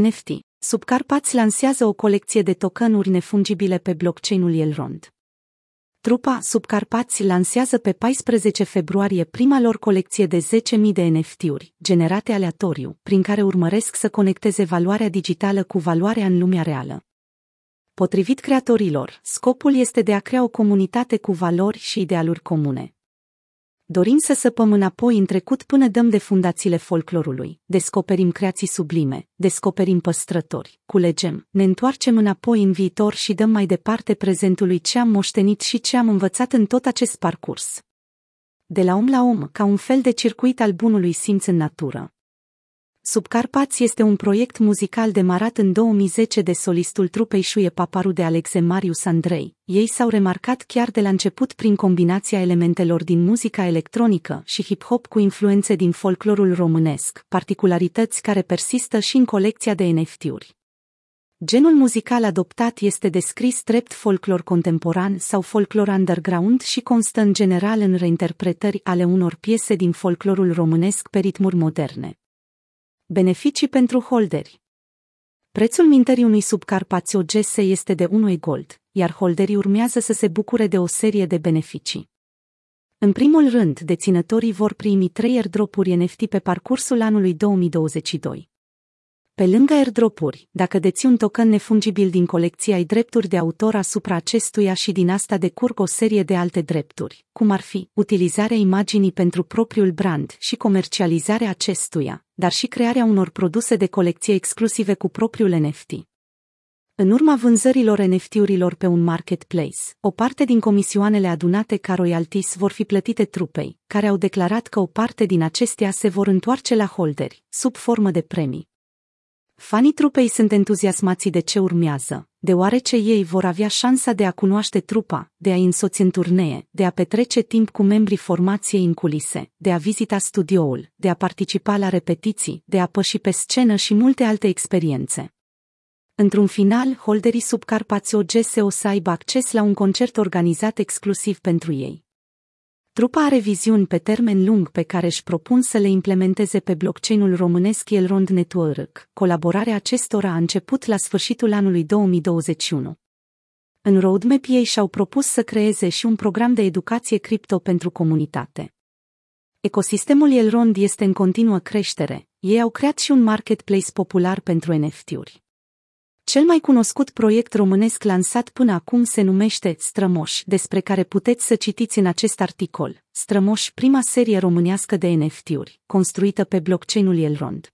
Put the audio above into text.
NFT. Subcarpați lansează o colecție de tokenuri nefungibile pe blockchain-ul Elrond. Trupa Subcarpați lansează pe 14 februarie prima lor colecție de 10.000 de NFT-uri, generate aleatoriu, prin care urmăresc să conecteze valoarea digitală cu valoarea în lumea reală. Potrivit creatorilor, scopul este de a crea o comunitate cu valori și idealuri comune. Dorim să săpăm înapoi în trecut până dăm de fundațiile folclorului, descoperim creații sublime, descoperim păstrători, culegem, ne întoarcem înapoi în viitor și dăm mai departe prezentului ce am moștenit și ce am învățat în tot acest parcurs. De la om la om, ca un fel de circuit al bunului simț în natură. Subcarpați este un proiect muzical demarat în 2010 de solistul trupei Șuie Paparu de Alexe Marius Andrei. Ei s-au remarcat chiar de la început prin combinația elementelor din muzica electronică și hip-hop cu influențe din folclorul românesc, particularități care persistă și în colecția de NFT-uri. Genul muzical adoptat este descris drept folclor contemporan sau folclor underground și constă în general în reinterpretări ale unor piese din folclorul românesc pe ritmuri moderne. Beneficii pentru holderi Prețul mintării unui subcarpațiu GS este de 1 gold, iar holderii urmează să se bucure de o serie de beneficii. În primul rând, deținătorii vor primi 3 airdropuri NFT pe parcursul anului 2022. Pe lângă airdropuri, dacă deții un token nefungibil din colecție ai drepturi de autor asupra acestuia și din asta decurg o serie de alte drepturi, cum ar fi utilizarea imaginii pentru propriul brand și comercializarea acestuia, dar și crearea unor produse de colecție exclusive cu propriul NFT. În urma vânzărilor NFT-urilor pe un marketplace, o parte din comisioanele adunate ca royalties vor fi plătite trupei, care au declarat că o parte din acestea se vor întoarce la holderi, sub formă de premii. Fanii trupei sunt entuziasmați de ce urmează, deoarece ei vor avea șansa de a cunoaște trupa, de a însoți în turnee, de a petrece timp cu membrii formației în culise, de a vizita studioul, de a participa la repetiții, de a păși pe scenă și multe alte experiențe. Într-un final, holderii sub Carpați OGS o să aibă acces la un concert organizat exclusiv pentru ei. Trupa are viziuni pe termen lung pe care își propun să le implementeze pe blockchain-ul românesc Elrond Network. Colaborarea acestora a început la sfârșitul anului 2021. În roadmap ei și-au propus să creeze și un program de educație cripto pentru comunitate. Ecosistemul Elrond este în continuă creștere. Ei au creat și un marketplace popular pentru NFT-uri. Cel mai cunoscut proiect românesc lansat până acum se numește Strămoș, despre care puteți să citiți în acest articol. Strămoș, prima serie românească de NFT-uri, construită pe blockchain-ul Elrond.